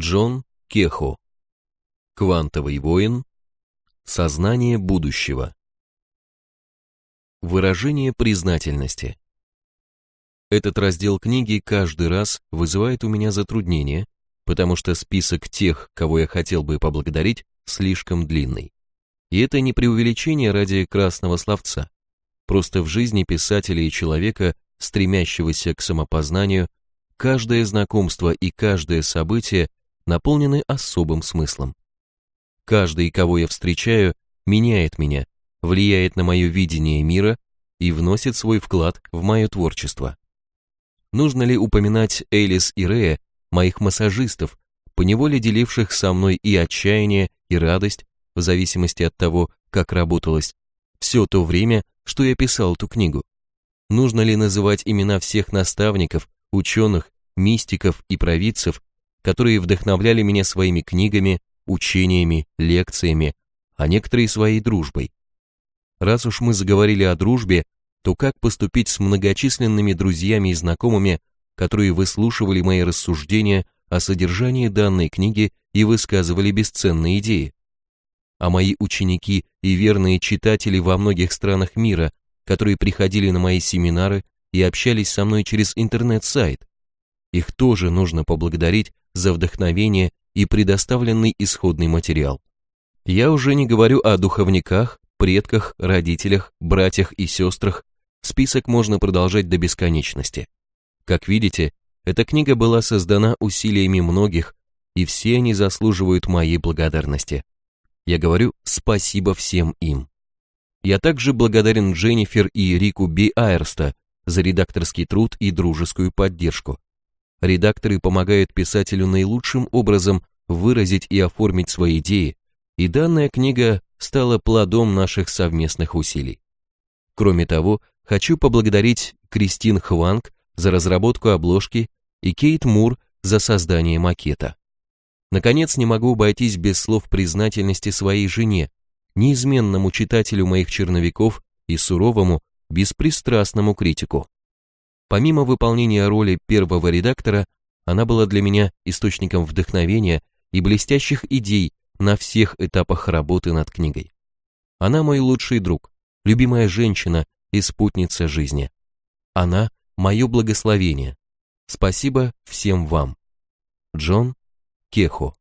Джон Кехо. Квантовый воин. Сознание будущего. Выражение признательности. Этот раздел книги каждый раз вызывает у меня затруднение, потому что список тех, кого я хотел бы поблагодарить, слишком длинный. И это не преувеличение ради красного словца. Просто в жизни писателя и человека, стремящегося к самопознанию, каждое знакомство и каждое событие наполнены особым смыслом. Каждый, кого я встречаю, меняет меня, влияет на мое видение мира и вносит свой вклад в мое творчество. Нужно ли упоминать Элис и Рея, моих массажистов, поневоле деливших со мной и отчаяние, и радость, в зависимости от того, как работалось, все то время, что я писал эту книгу. Нужно ли называть имена всех наставников, ученых, мистиков и провидцев, которые вдохновляли меня своими книгами, учениями, лекциями, а некоторые своей дружбой. Раз уж мы заговорили о дружбе, то как поступить с многочисленными друзьями и знакомыми, которые выслушивали мои рассуждения о содержании данной книги и высказывали бесценные идеи? А мои ученики и верные читатели во многих странах мира, которые приходили на мои семинары и общались со мной через интернет-сайт, их тоже нужно поблагодарить за вдохновение и предоставленный исходный материал. Я уже не говорю о духовниках, предках, родителях, братьях и сестрах, список можно продолжать до бесконечности. Как видите, эта книга была создана усилиями многих, и все они заслуживают моей благодарности. Я говорю спасибо всем им. Я также благодарен Дженнифер и Рику Би Айрста за редакторский труд и дружескую поддержку. Редакторы помогают писателю наилучшим образом выразить и оформить свои идеи, и данная книга стала плодом наших совместных усилий. Кроме того, хочу поблагодарить Кристин Хванг за разработку обложки и Кейт Мур за создание макета. Наконец, не могу обойтись без слов признательности своей жене, неизменному читателю моих черновиков и суровому, беспристрастному критику. Помимо выполнения роли первого редактора, она была для меня источником вдохновения и блестящих идей на всех этапах работы над книгой. Она мой лучший друг, любимая женщина и спутница жизни. Она – мое благословение. Спасибо всем вам. Джон Кехо